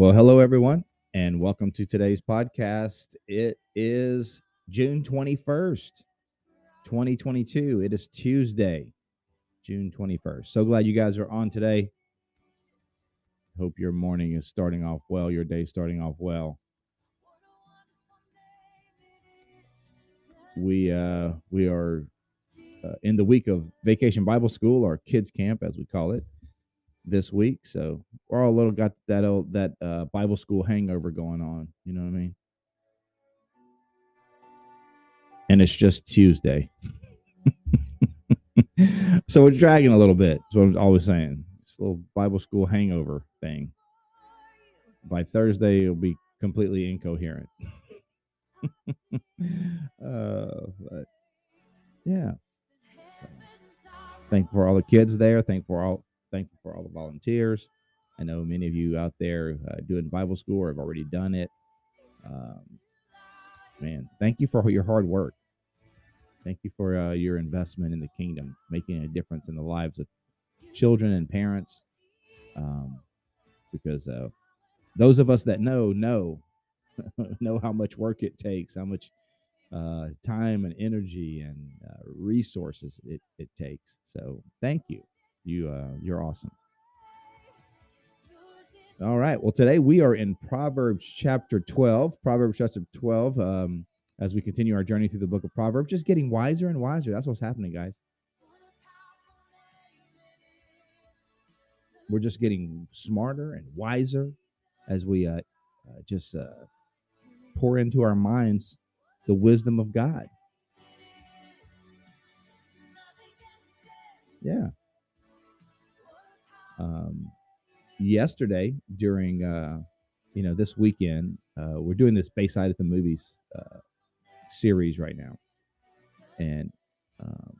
Well, hello, everyone, and welcome to today's podcast. It is June 21st, 2022. It is Tuesday, June 21st. So glad you guys are on today. Hope your morning is starting off well, your day starting off well. We uh we are uh, in the week of Vacation Bible School or Kids Camp as we call it this week. So we're all a little got that old that uh, Bible school hangover going on. You know what I mean? And it's just Tuesday. so we're dragging a little bit. That's what I'm always saying. It's a little Bible school hangover thing. By Thursday, it'll be completely incoherent. uh, but yeah. Thank for all the kids there. Thank for all thankful for all the volunteers. I know many of you out there uh, doing Bible school or have already done it. Um, man, thank you for your hard work. Thank you for uh, your investment in the kingdom, making a difference in the lives of children and parents. Um, because uh, those of us that know know know how much work it takes, how much uh, time and energy and uh, resources it, it takes. So thank you. You uh, you're awesome. All right. Well, today we are in Proverbs chapter 12. Proverbs chapter 12. Um, as we continue our journey through the book of Proverbs, just getting wiser and wiser. That's what's happening, guys. We're just getting smarter and wiser as we uh, uh, just uh, pour into our minds the wisdom of God. Yeah um, yesterday during uh, you know this weekend uh, we're doing this Bayside at the Movies uh, series right now, and um,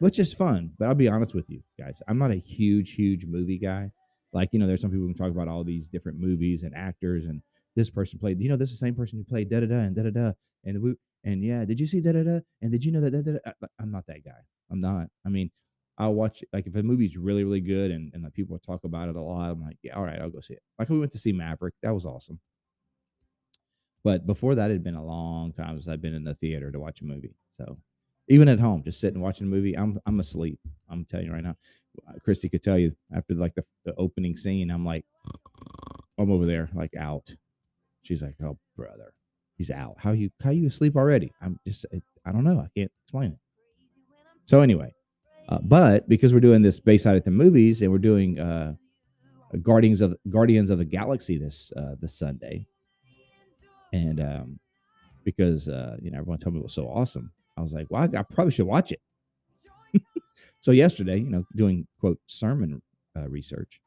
which is fun. But I'll be honest with you guys, I'm not a huge huge movie guy. Like you know, there's some people who talk about all these different movies and actors, and this person played. You know, this is the same person who played da da da and da da da, and we and yeah, did you see da da da? And did you know that da da da? I'm not that guy. I'm not. I mean, I'll watch like if a movie's really really good and and like, people talk about it a lot. I'm like, yeah, all right, I'll go see it. Like we went to see Maverick, that was awesome. But before that, it had been a long time since I've been in the theater to watch a movie. So even at home, just sitting watching a movie, I'm I'm asleep. I'm telling you right now. Uh, Christy could tell you after like the, the opening scene, I'm like, I'm over there like out. She's like, oh brother, he's out. How you how you asleep already? I'm just I don't know. I can't explain it. So anyway, uh, but because we're doing this Bayside at the movies and we're doing uh, Guardians of Guardians of the Galaxy this uh, this Sunday, and um, because uh, you know everyone told me it was so awesome, I was like, well, I, I probably should watch it. so yesterday, you know, doing quote sermon uh, research,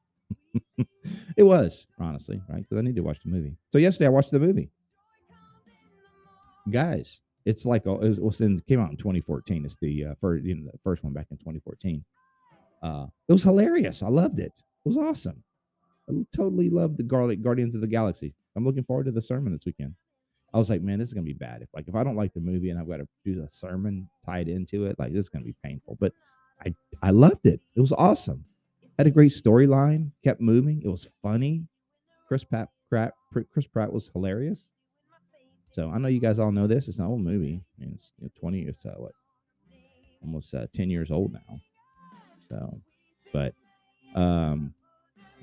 it was honestly right because I need to watch the movie. So yesterday I watched the movie, guys. It's like it was, it was in came out in 2014. It's the uh, first you know the first one back in 2014. Uh, it was hilarious. I loved it. It was awesome. I totally loved the Garlic Guardians of the Galaxy. I'm looking forward to the sermon this weekend. I was like, man, this is gonna be bad. If like if I don't like the movie and I've got to do a sermon tied into it, like this is gonna be painful. But I I loved it. It was awesome. Had a great storyline. Kept moving. It was funny. Chris Pratt Chris Pratt was hilarious. So I know you guys all know this. It's an old movie. I mean, it's you know, 20 years, uh, what, almost uh, 10 years old now. So, but, um,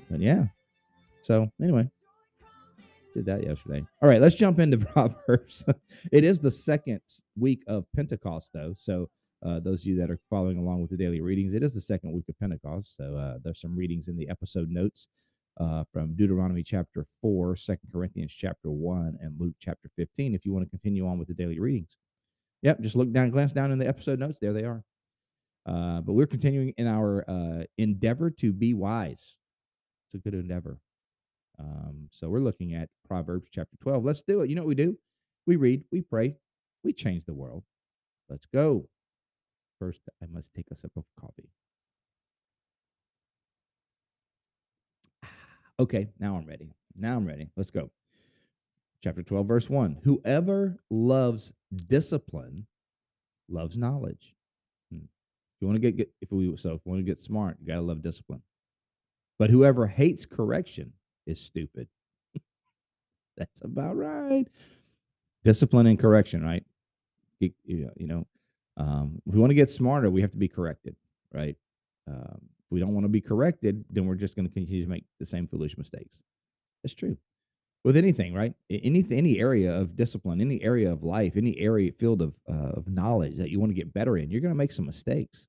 but yeah. So anyway, did that yesterday. All right, let's jump into Proverbs. it is the second week of Pentecost, though. So uh, those of you that are following along with the daily readings, it is the second week of Pentecost. So uh, there's some readings in the episode notes uh, from Deuteronomy chapter 4, 2 Corinthians chapter 1, and Luke chapter 15 if you want to continue on with the daily readings. Yep, just look down, glance down in the episode notes. There they are. Uh, but we're continuing in our uh, endeavor to be wise. It's a good endeavor. Um, so we're looking at Proverbs chapter 12. Let's do it. You know what we do? We read, we pray, we change the world. Let's go. First, I must take a sip of coffee. Okay, now I'm ready. Now I'm ready. Let's go. Chapter 12, verse 1. Whoever loves discipline loves knowledge. Hmm. You want to get, get if we so if you want to get smart, you gotta love discipline. But whoever hates correction is stupid. That's about right. Discipline and correction, right? You, you know, um, if we want to get smarter, we have to be corrected, right? Um, we don't want to be corrected, then we're just going to continue to make the same foolish mistakes. That's true. With anything, right? Any any area of discipline, any area of life, any area field of uh, of knowledge that you want to get better in, you're going to make some mistakes,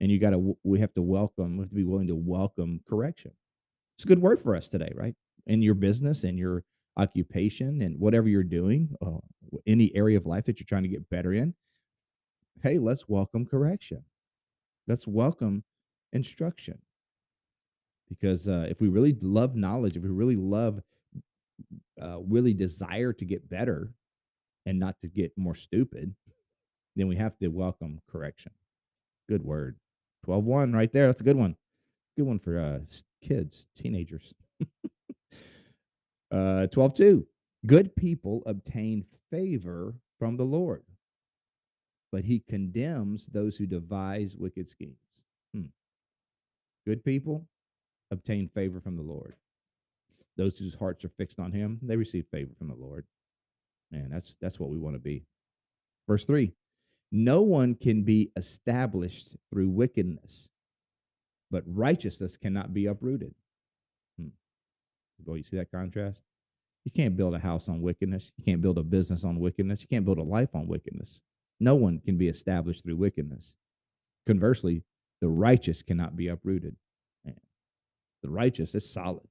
and you got to. We have to welcome. We have to be willing to welcome correction. It's a good word for us today, right? In your business, in your occupation, and whatever you're doing, uh, any area of life that you're trying to get better in. Hey, let's welcome correction. Let's welcome instruction. Because uh, if we really love knowledge, if we really love, uh, really desire to get better and not to get more stupid, then we have to welcome correction. Good word. 12 1 right there. That's a good one. Good one for uh, kids, teenagers. uh, 12 2. Good people obtain favor from the Lord, but he condemns those who devise wicked schemes. Good people obtain favor from the Lord. Those whose hearts are fixed on him, they receive favor from the Lord. Man, that's that's what we want to be. Verse 3. No one can be established through wickedness, but righteousness cannot be uprooted. Hmm. Boy, you see that contrast? You can't build a house on wickedness. You can't build a business on wickedness. You can't build a life on wickedness. No one can be established through wickedness. Conversely, the righteous cannot be uprooted. Man, the righteous is solid.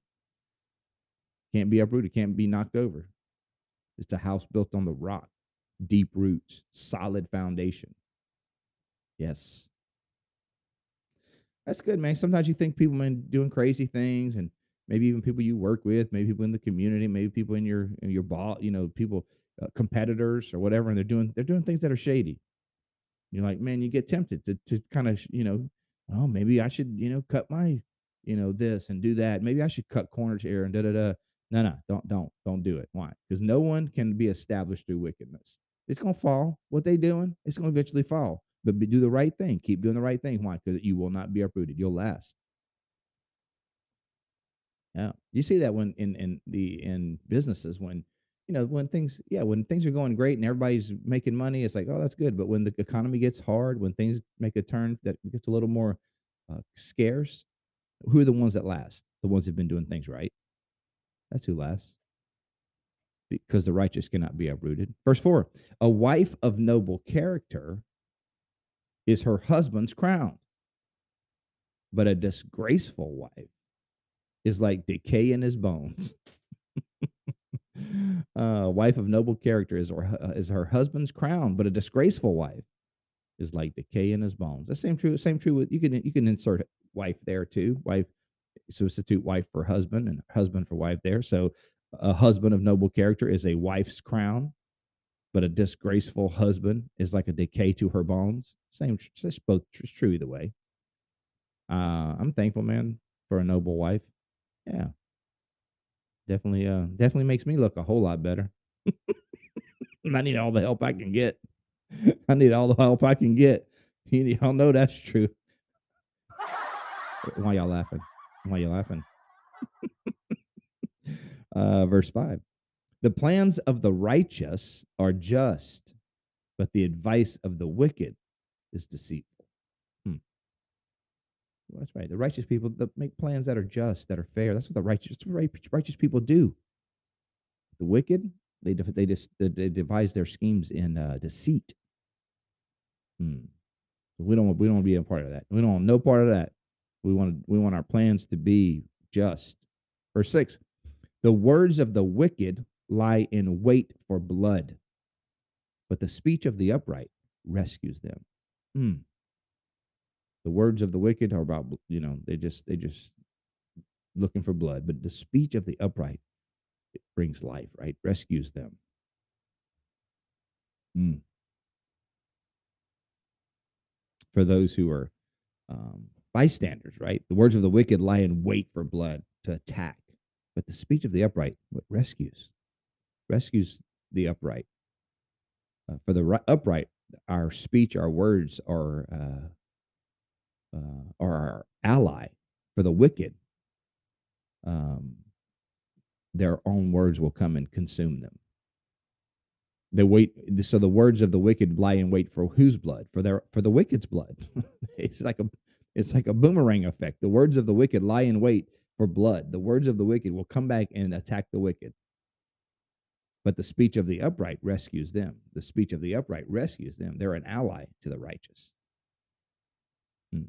Can't be uprooted, can't be knocked over. It's a house built on the rock, deep roots, solid foundation. Yes. That's good, man. Sometimes you think people are doing crazy things and maybe even people you work with, maybe people in the community, maybe people in your in your boss, you know, people uh, competitors or whatever and they're doing they're doing things that are shady. You're like, man, you get tempted to to kind of, you know, oh, maybe I should, you know, cut my, you know, this and do that. Maybe I should cut corners here and da da da. No, no, don't, don't, don't do it. Why? Because no one can be established through wickedness. It's gonna fall. What they doing? It's gonna eventually fall. But do the right thing. Keep doing the right thing. Why? Because you will not be uprooted. You'll last. Yeah, you see that when in in the in businesses when you know when things yeah when things are going great and everybody's making money it's like oh that's good. But when the economy gets hard when things make a turn that gets a little more uh, scarce who are the ones that last? The ones that've been doing things right. That's who lasts. Because the righteous cannot be uprooted. Verse 4 a wife of noble character is her husband's crown. But a disgraceful wife is like decay in his bones uh, wife of noble character is, or, uh, is her husband's crown, but a disgraceful wife is like decay in his bones. The same true. Same true with you can you can insert wife there too. Wife substitute wife for husband and husband for wife there. So a husband of noble character is a wife's crown, but a disgraceful husband is like a decay to her bones. Same. It's both it's true either way. Uh, I'm thankful, man, for a noble wife. Yeah, Definitely, uh, definitely makes me look a whole lot better. I need all the help I can get. I need all the help I can get. You all know that's true. Why y'all laughing? Why you laughing? uh, verse five: The plans of the righteous are just, but the advice of the wicked is deceitful. Well, that's right. The righteous people that make plans that are just, that are fair. That's what the righteous what righteous people do. The wicked, they they just they devise their schemes in uh, deceit. Hmm. We don't we don't want to be a part of that. We don't want no part of that. We want we want our plans to be just. Verse six, the words of the wicked lie in wait for blood, but the speech of the upright rescues them. Mm. The words of the wicked are about, you know, they just they just looking for blood, but the speech of the upright brings life, right? Rescues them. Mm. For those who are um, bystanders, right? The words of the wicked lie in wait for blood to attack, but the speech of the upright what rescues, rescues the upright. Uh, for the upright, our speech, our words are uh, uh, are our ally. For the wicked, um, their own words will come and consume them. They wait. So the words of the wicked lie in wait for whose blood? For their for the wicked's blood. it's like a it's like a boomerang effect. The words of the wicked lie in wait for blood. The words of the wicked will come back and attack the wicked. But the speech of the upright rescues them. The speech of the upright rescues them. They're an ally to the righteous. Hmm.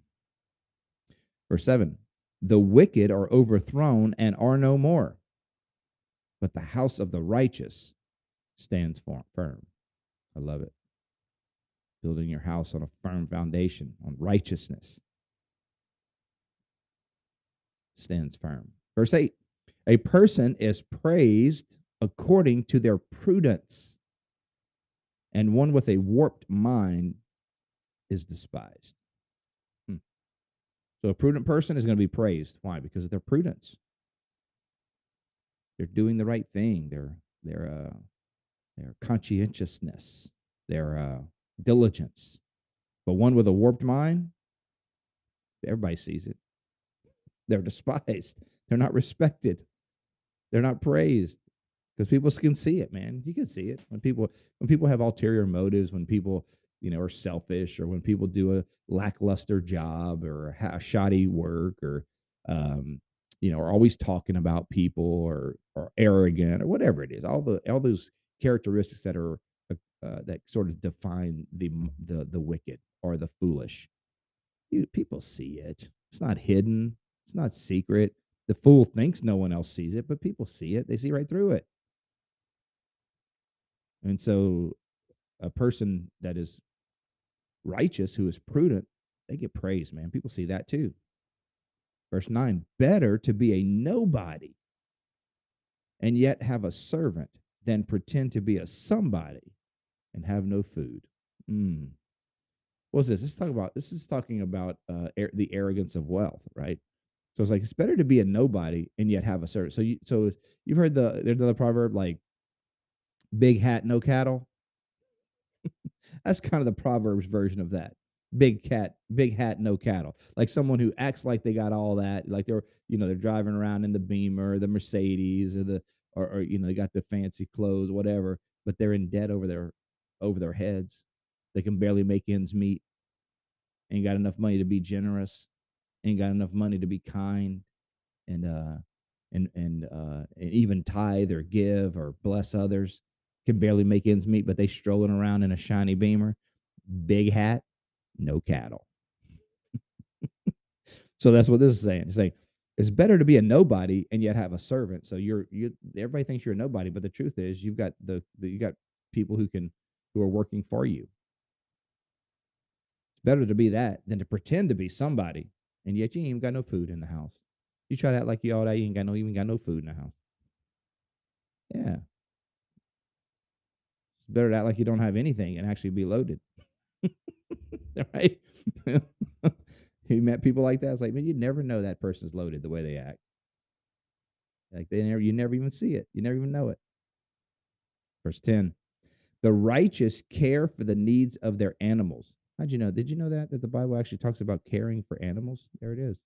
Verse 7 The wicked are overthrown and are no more, but the house of the righteous stands firm. I love it. Building your house on a firm foundation, on righteousness, stands firm. Verse 8 A person is praised according to their prudence, and one with a warped mind is despised. So a prudent person is going to be praised. Why? Because of their prudence. They're doing the right thing. They're they're uh, their conscientiousness, their uh, diligence. But one with a warped mind, everybody sees it. They're despised. They're not respected. They're not praised because people can see it, man. You can see it when people when people have ulterior motives, when people you know are selfish, or when people do a lackluster job or a shoddy work, or um, you know, are always talking about people or or arrogant or whatever it is. All the all those characteristics that are uh, uh that sort of define the the the wicked or the foolish. You, people see it. It's not hidden. It's not secret. The fool thinks no one else sees it, but people see it. They see right through it. And so a person that is righteous, who is prudent, they get praise, man. People see that too. Verse 9 better to be a nobody and yet have a servant than pretend to be a somebody and have no food. Mm. What's this? Let's talk about this is talking about uh, er- the arrogance of wealth, right? So it's like it's better to be a nobody and yet have a servant. So you so you've heard the there's another proverb like big hat, no cattle. That's kind of the Proverbs version of that. Big cat, big hat, no cattle. Like someone who acts like they got all that, like they're, you know, they're driving around in the Beamer, the Mercedes, or the, or, or you know, they got the fancy clothes, whatever, but they're in debt over their, over their heads. They can barely make ends meet. Ain't got enough money to be generous. Ain't got enough money to be kind, and uh, and and uh, and even tithe or give or bless others can barely make ends meet, but they strolling around in a shiny beamer, big hat, no cattle. so that's what this is saying. It's saying it's better to be a nobody and yet have a servant. So you're you everybody thinks you're a nobody, but the truth is you've got the, the you got people who can who are working for you. It's better to be that than to pretend to be somebody and yet you ain't even got no food in the house. You try to act like you all that, you ain't got no even got no food in the house. Yeah. It's better to act like you don't have anything and actually be loaded. right? you met people like that. It's like, man, you never know that person's loaded the way they act. Like they never, you never even see it. You never even know it. Verse 10 The righteous care for the needs of their animals. How'd you know? Did you know that? That the Bible actually talks about caring for animals? There it is.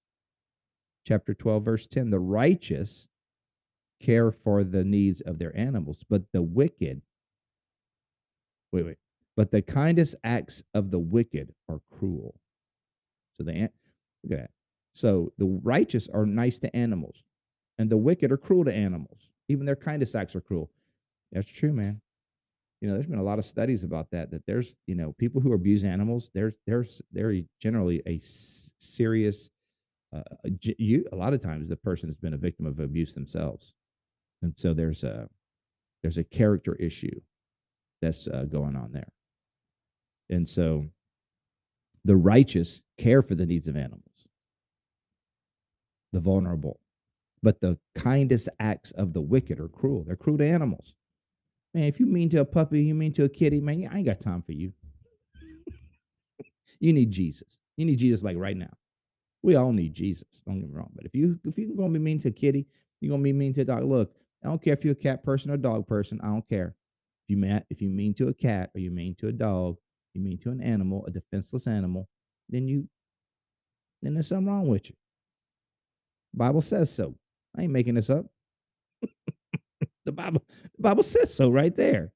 Chapter 12, verse 10 The righteous care for the needs of their animals, but the wicked Wait, wait. But the kindest acts of the wicked are cruel. So the look at that. So the righteous are nice to animals, and the wicked are cruel to animals. Even their kindest acts are cruel. That's true, man. You know, there's been a lot of studies about that. That there's, you know, people who abuse animals. There's, there's, they're generally a serious. Uh, you, a lot of times, the person has been a victim of abuse themselves, and so there's a there's a character issue that's uh, going on there. And so the righteous care for the needs of animals, the vulnerable. But the kindest acts of the wicked are cruel. They're cruel to animals. Man, if you mean to a puppy, you mean to a kitty, man, I ain't got time for you. you need Jesus. You need Jesus like right now. We all need Jesus. Don't get me wrong. But if you if you're gonna be mean to a kitty, you're gonna be mean to a dog. Look, I don't care if you're a cat person or a dog person. I don't care. You met, if you mean to a cat or you mean to a dog, you mean to an animal, a defenseless animal, then you then there's something wrong with you. Bible says so. I ain't making this up. the Bible, the Bible says so right there.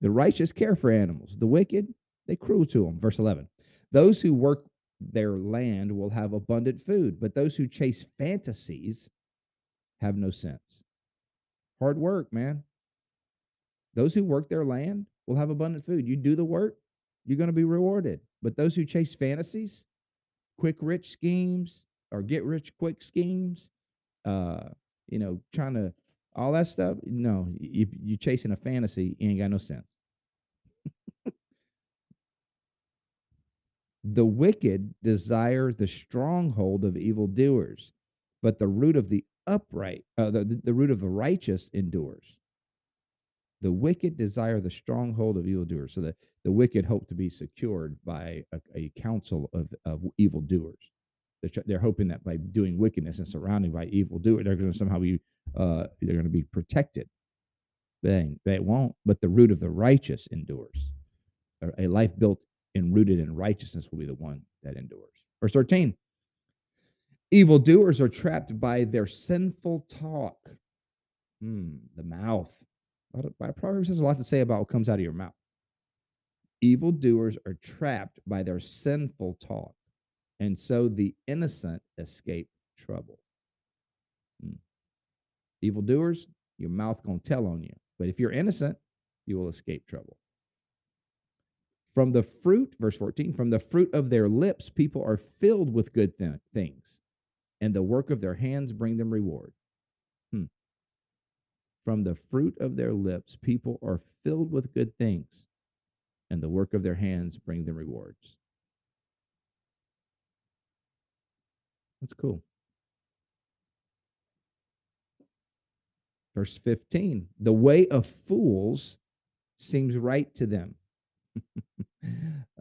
The righteous care for animals. The wicked, they cruel to them. Verse 11. Those who work their land will have abundant food, but those who chase fantasies have no sense. Hard work, man. Those who work their land will have abundant food. You do the work, you're going to be rewarded. But those who chase fantasies, quick rich schemes, or get rich quick schemes, uh, you know, trying to all that stuff. No, you you chasing a fantasy, you ain't got no sense. the wicked desire the stronghold of evildoers, but the root of the upright, uh, the, the root of the righteous endures. The wicked desire the stronghold of evildoers. So the, the wicked hope to be secured by a, a council of, of evildoers. They're, they're hoping that by doing wickedness and surrounding by evildoers, they're going to somehow be uh, they're going to be protected. They, they won't, but the root of the righteous endures. A life built and rooted in righteousness will be the one that endures. Verse 13 Evildoers are trapped by their sinful talk. Hmm, the mouth. By Proverbs has a lot to say about what comes out of your mouth. Evildoers are trapped by their sinful talk, and so the innocent escape trouble. Hmm. Evildoers, your mouth gonna tell on you. But if you're innocent, you will escape trouble. From the fruit, verse 14, from the fruit of their lips, people are filled with good th- things, and the work of their hands bring them reward. From the fruit of their lips, people are filled with good things, and the work of their hands bring them rewards. That's cool. Verse 15 The way of fools seems right to them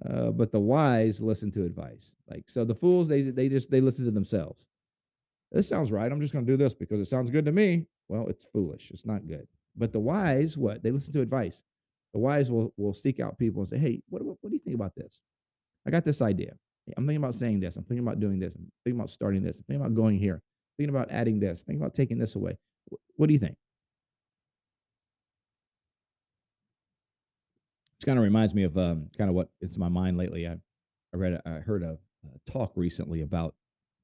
uh, but the wise listen to advice. Like so, the fools they they just they listen to themselves. This sounds right. I'm just going to do this because it sounds good to me. Well, it's foolish. It's not good. But the wise, what they listen to advice. The wise will will seek out people and say, "Hey, what what, what do you think about this? I got this idea. I'm thinking about saying this. I'm thinking about doing this. I'm thinking about starting this. I'm thinking about going here. I'm thinking about adding this. Thinking about taking this away. What do you think?" It kind of reminds me of um, kind of what it's in my mind lately. I, I read, I heard a, a talk recently about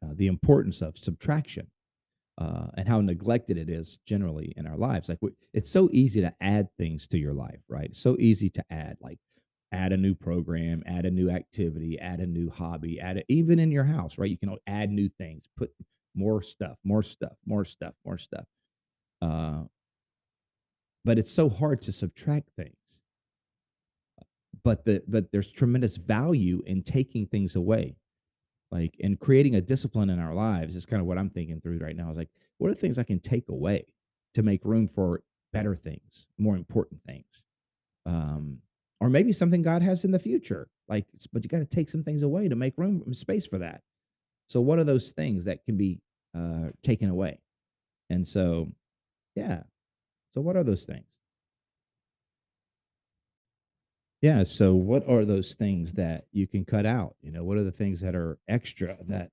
uh, the importance of subtraction uh, and how neglected it is generally in our lives. Like it's so easy to add things to your life, right? So easy to add, like add a new program, add a new activity, add a new hobby, add it even in your house, right? You can add new things, put more stuff, more stuff, more stuff, more stuff. Uh, but it's so hard to subtract things but the but there's tremendous value in taking things away like and creating a discipline in our lives is kind of what i'm thinking through right now is like what are things i can take away to make room for better things more important things? Um or maybe something god has in the future like but you got to take some things away to make room space for that. So what are those things that can be uh taken away? And so yeah. So what are those things Yeah. So, what are those things that you can cut out? You know, what are the things that are extra that,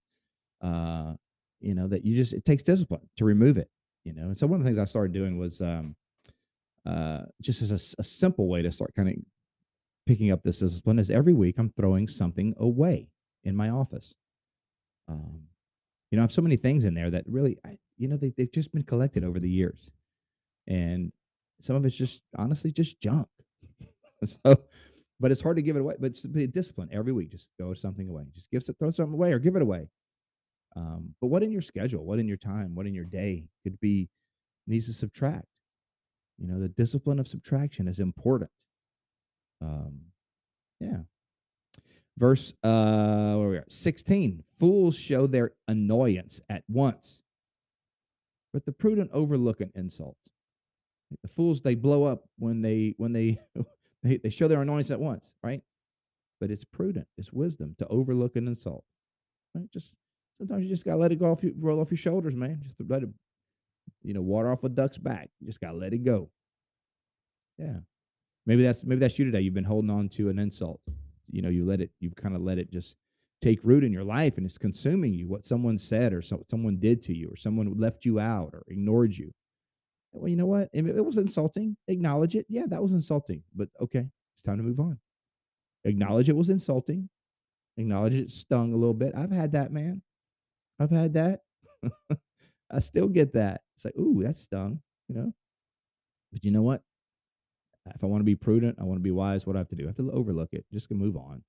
uh, you know, that you just, it takes discipline to remove it, you know? And so, one of the things I started doing was um, uh, just as a, a simple way to start kind of picking up this discipline is every week I'm throwing something away in my office. Um, you know, I have so many things in there that really, I, you know, they, they've just been collected over the years. And some of it's just honestly just junk. so, but it's hard to give it away. But discipline every week. Just throw something away. Just give throw something away or give it away. Um, but what in your schedule, what in your time, what in your day could be needs to subtract? You know, the discipline of subtraction is important. Um, yeah. Verse uh where we are 16. Fools show their annoyance at once, but the prudent overlook an insult. The fools they blow up when they when they they, they show their annoyance at once, right? But it's prudent, it's wisdom to overlook an insult. Right? Just sometimes you just gotta let it go off you roll off your shoulders, man. Just let it, you know, water off a duck's back. You just gotta let it go. Yeah. Maybe that's maybe that's you today. You've been holding on to an insult. You know, you let it, you've kind of let it just take root in your life and it's consuming you. What someone said or so, someone did to you or someone left you out or ignored you. Well, you know what? If it was insulting, acknowledge it. Yeah, that was insulting, but okay, it's time to move on. Acknowledge it was insulting. Acknowledge it stung a little bit. I've had that, man. I've had that. I still get that. It's like, ooh, that stung, you know. But you know what? If I want to be prudent, I want to be wise, what I have to do? I have to overlook it. Just move on.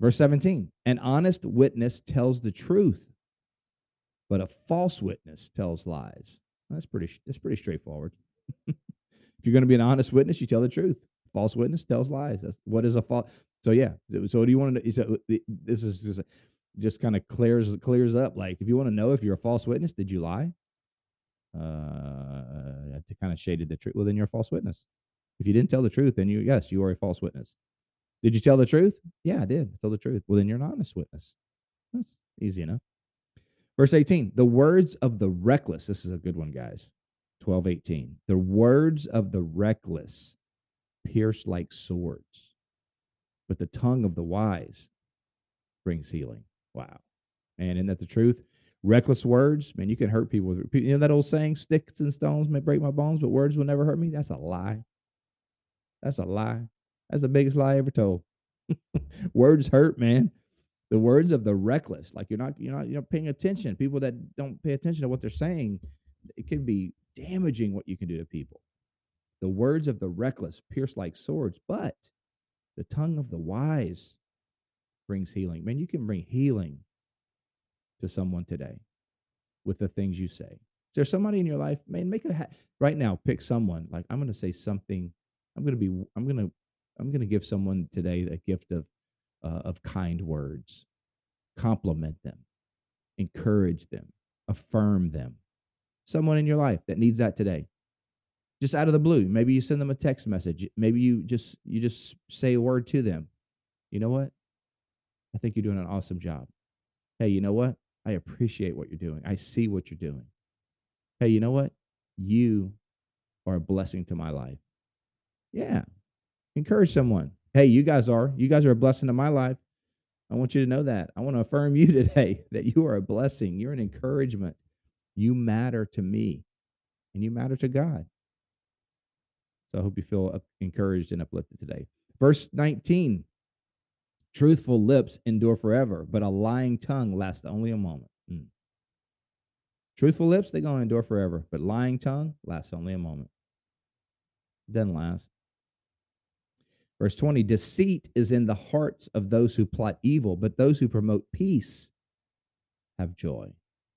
Verse 17 An honest witness tells the truth, but a false witness tells lies. That's pretty that's pretty straightforward. if you're going to be an honest witness, you tell the truth. False witness tells lies. That's, what is a false? So yeah. So do you want to? So this is just, just kind of clears clears up. Like if you want to know if you're a false witness, did you lie? Uh, to kind of shaded the truth. Well, then you're a false witness. If you didn't tell the truth, then you yes, you are a false witness. Did you tell the truth? Yeah, I did. I told the truth. Well, then you're an honest witness. That's easy enough. Verse 18, the words of the reckless. This is a good one, guys. 12, 18. The words of the reckless pierce like swords, but the tongue of the wise brings healing. Wow. Man, isn't that the truth? Reckless words, man, you can hurt people. You know that old saying, sticks and stones may break my bones, but words will never hurt me? That's a lie. That's a lie. That's the biggest lie ever told. words hurt, man the words of the reckless like you're not you're not you're paying attention. People that don't pay attention to what they're saying it can be damaging what you can do to people. The words of the reckless pierce like swords but the tongue of the wise brings healing. Man you can bring healing to someone today with the things you say. Is there somebody in your life? Man make a ha- right now pick someone. Like i'm going to say something i'm going to be i'm going to i'm going to give someone today a gift of uh, of kind words. Compliment them, encourage them, affirm them. Someone in your life that needs that today. Just out of the blue, maybe you send them a text message. Maybe you just you just say a word to them. You know what? I think you're doing an awesome job. Hey, you know what? I appreciate what you're doing. I see what you're doing. Hey, you know what? You are a blessing to my life. Yeah. Encourage someone. Hey, you guys are. You guys are a blessing to my life. I want you to know that. I want to affirm you today that you are a blessing. You're an encouragement. You matter to me and you matter to God. So I hope you feel encouraged and uplifted today. Verse 19 Truthful lips endure forever, but a lying tongue lasts only a moment. Mm. Truthful lips, they're going to endure forever, but lying tongue lasts only a moment. Doesn't last. Verse 20 Deceit is in the hearts of those who plot evil, but those who promote peace have joy.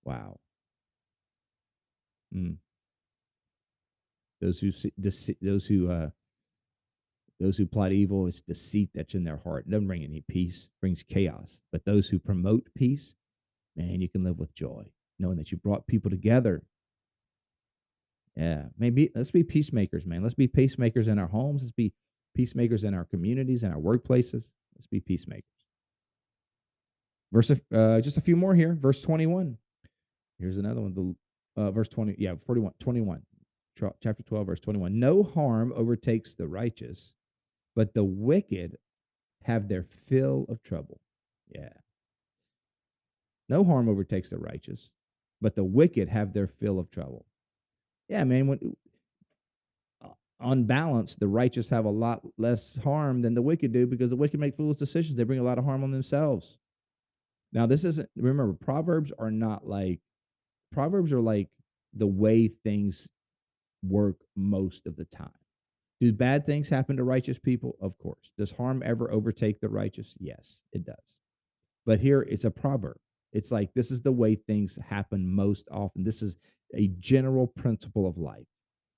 Wow. Mm. Those who dece- those who uh, those who plot evil, it's deceit that's in their heart. It doesn't bring any peace, brings chaos. But those who promote peace, man, you can live with joy, knowing that you brought people together. Yeah, maybe let's be peacemakers, man. Let's be peacemakers in our homes. Let's be peacemakers in our communities and our workplaces. Let's be peacemakers. Verse, uh, just a few more here. Verse 21. Here's another one. The uh, verse 20, yeah, 41, 21, chapter 12, verse 21. No harm overtakes the righteous, but the wicked have their fill of trouble. Yeah. No harm overtakes the righteous, but the wicked have their fill of trouble. Yeah, man. When on balance, the righteous have a lot less harm than the wicked do because the wicked make foolish decisions. They bring a lot of harm on themselves. Now, this isn't, remember, Proverbs are not like, Proverbs are like the way things work most of the time. Do bad things happen to righteous people? Of course. Does harm ever overtake the righteous? Yes, it does. But here it's a proverb. It's like this is the way things happen most often. This is a general principle of life.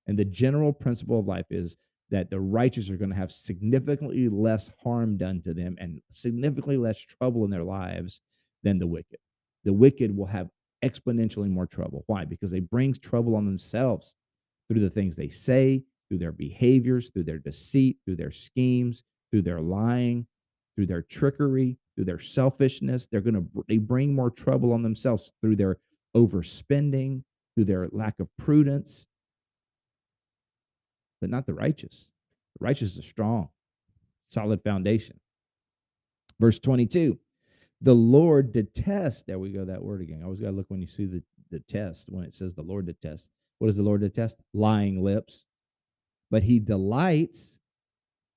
And the general principle of life is that the righteous are going to have significantly less harm done to them and significantly less trouble in their lives than the wicked. The wicked will have exponentially more trouble. Why? Because they bring trouble on themselves through the things they say, through their behaviors, through their deceit, through their schemes, through their lying, through their trickery, through their selfishness. They're going to they bring more trouble on themselves through their overspending, through their lack of prudence, but not the righteous. The righteous is strong, solid foundation. Verse 22 The Lord detests, there we go, that word again. I always got to look when you see the, the test, when it says the Lord detests. What does the Lord detest? Lying lips. But he delights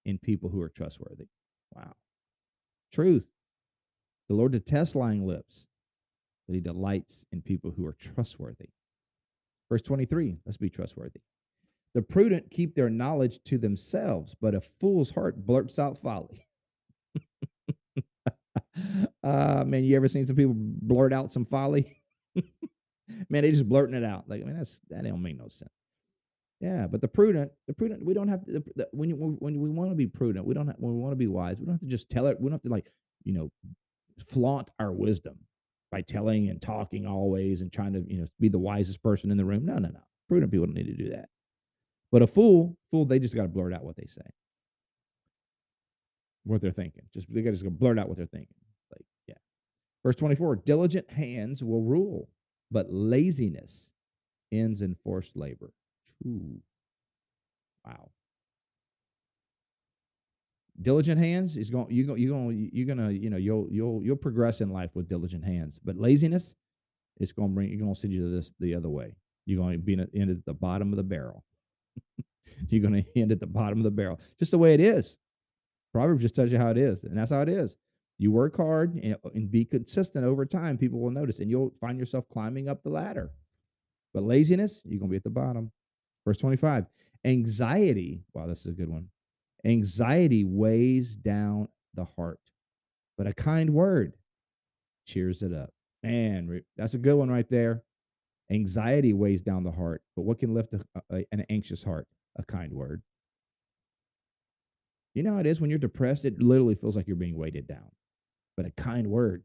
in people who are trustworthy. Wow. Truth. The Lord detests lying lips, but he delights in people who are trustworthy. Verse 23, let's be trustworthy. The prudent keep their knowledge to themselves, but a fool's heart blurts out folly. uh man, you ever seen some people blurt out some folly? man, they just blurting it out. Like, I mean, that's that don't make no sense. Yeah, but the prudent, the prudent, we don't have to. The, the, when you, when we want to be prudent, we don't. Have, when we want to be wise, we don't have to just tell it. We don't have to like, you know, flaunt our wisdom by telling and talking always and trying to, you know, be the wisest person in the room. No, no, no. Prudent people don't need to do that. But a fool, fool, they just got to blurt out what they say, what they're thinking. Just they got to just blurt out what they're thinking. Like, yeah. Verse twenty-four: Diligent hands will rule, but laziness ends in forced labor. Ooh. Wow. Diligent hands is going you go you going you're gonna you know you'll you'll you'll progress in life with diligent hands, but laziness it's gonna bring you're gonna send you to this the other way. You're gonna be end at the bottom of the barrel. you're gonna end at the bottom of the barrel, just the way it is. Proverbs just tells you how it is, and that's how it is. You work hard and, uh, and be consistent over time. People will notice, and you'll find yourself climbing up the ladder. But laziness, you're gonna be at the bottom. Verse 25 anxiety. Wow, this is a good one. Anxiety weighs down the heart, but a kind word cheers it up. Man, that's a good one right there. Anxiety weighs down the heart, but what can lift a, a, an anxious heart? A kind word. You know how it is when you're depressed, it literally feels like you're being weighted down. But a kind word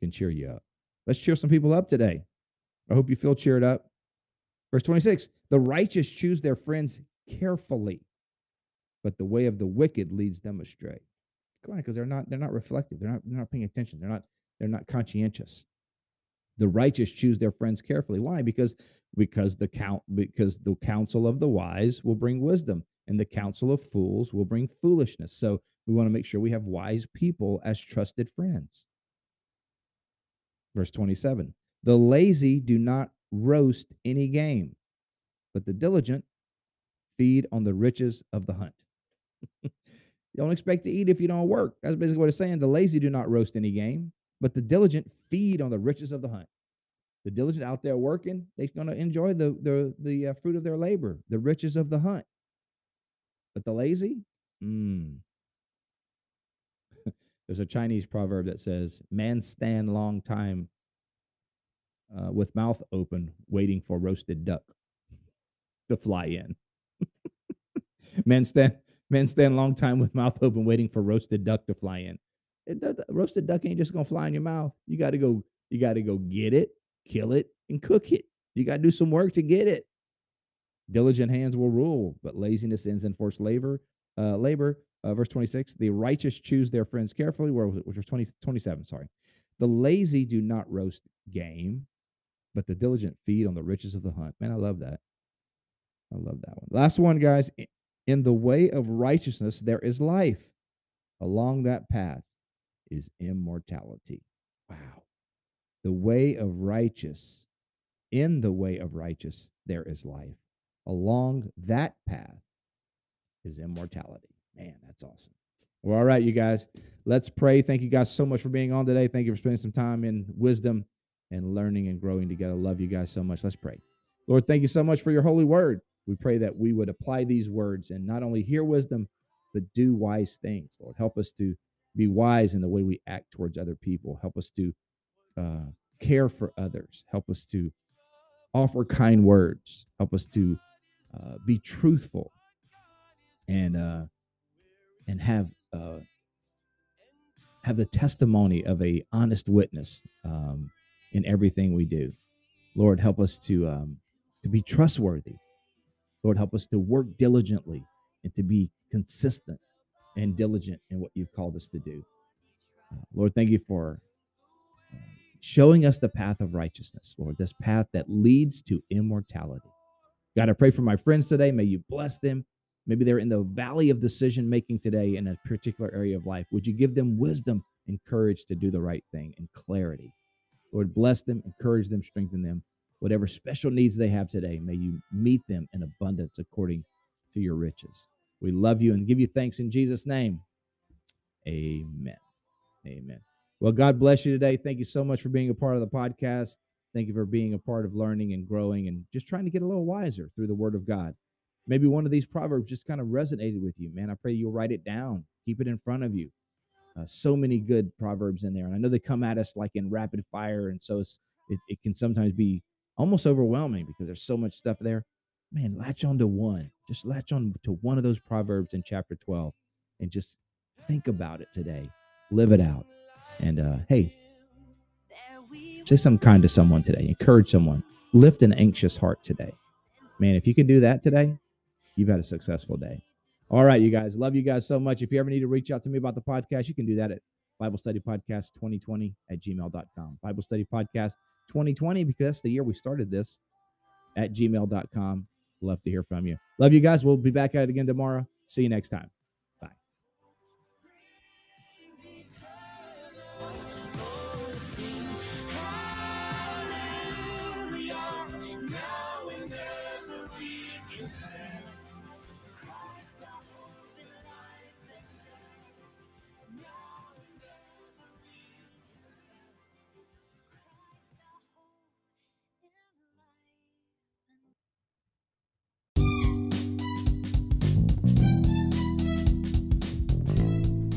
can cheer you up. Let's cheer some people up today. I hope you feel cheered up. Verse 26 The righteous choose their friends carefully, but the way of the wicked leads them astray. Go on, because they're not they're not reflective. They're not they're not paying attention. They're not they're not conscientious. The righteous choose their friends carefully. Why? Because because the count because the counsel of the wise will bring wisdom, and the counsel of fools will bring foolishness. So we want to make sure we have wise people as trusted friends. Verse 27 The lazy do not roast any game, but the diligent feed on the riches of the hunt. you don't expect to eat if you don't work. That's basically what it's saying. The lazy do not roast any game, but the diligent feed on the riches of the hunt. The diligent out there working, they're going to enjoy the the the uh, fruit of their labor, the riches of the hunt. But the lazy, mm. there's a Chinese proverb that says, "Man stand long time uh, with mouth open, waiting for roasted duck to fly in. men stand men stand long time with mouth open, waiting for roasted duck to fly in. It, the, roasted duck ain't just gonna fly in your mouth. You got to go. You got to go get it, kill it, and cook it. You got to do some work to get it. Diligent hands will rule, but laziness ends in forced labor. Uh, labor. Uh, verse 26 the righteous choose their friends carefully where was it which was 20, 27 sorry the lazy do not roast game but the diligent feed on the riches of the hunt. Man, I love that. I love that one. Last one, guys. In the way of righteousness, there is life. Along that path is immortality. Wow. The way of righteous, in the way of righteous, there is life. Along that path is immortality. Man, that's awesome. Well, all right, you guys. Let's pray. Thank you guys so much for being on today. Thank you for spending some time in wisdom and learning and growing together. Love you guys so much. Let's pray. Lord, thank you so much for your holy word. We pray that we would apply these words and not only hear wisdom, but do wise things. Lord, help us to be wise in the way we act towards other people. Help us to uh, care for others. Help us to offer kind words. Help us to uh, be truthful and uh, and have uh, have the testimony of a honest witness um, in everything we do. Lord, help us to um, to be trustworthy. Lord, help us to work diligently and to be consistent and diligent in what you've called us to do. Uh, Lord, thank you for uh, showing us the path of righteousness, Lord, this path that leads to immortality. God, I pray for my friends today. May you bless them. Maybe they're in the valley of decision making today in a particular area of life. Would you give them wisdom and courage to do the right thing and clarity? Lord, bless them, encourage them, strengthen them. Whatever special needs they have today, may you meet them in abundance according to your riches. We love you and give you thanks in Jesus' name. Amen. Amen. Well, God bless you today. Thank you so much for being a part of the podcast. Thank you for being a part of learning and growing and just trying to get a little wiser through the Word of God. Maybe one of these proverbs just kind of resonated with you, man. I pray you'll write it down, keep it in front of you. Uh, so many good proverbs in there, and I know they come at us like in rapid fire, and so it, it can sometimes be almost overwhelming because there's so much stuff there. Man, latch on to one. Just latch on to one of those proverbs in chapter 12, and just think about it today. Live it out, and uh, hey, say something kind to someone today. Encourage someone. Lift an anxious heart today. Man, if you can do that today, you've had a successful day. All right, you guys. Love you guys so much. If you ever need to reach out to me about the podcast, you can do that at Bible Study Podcast 2020 at gmail.com. Bible Study Podcast 2020, because that's the year we started this at gmail.com. Love to hear from you. Love you guys. We'll be back at it again tomorrow. See you next time.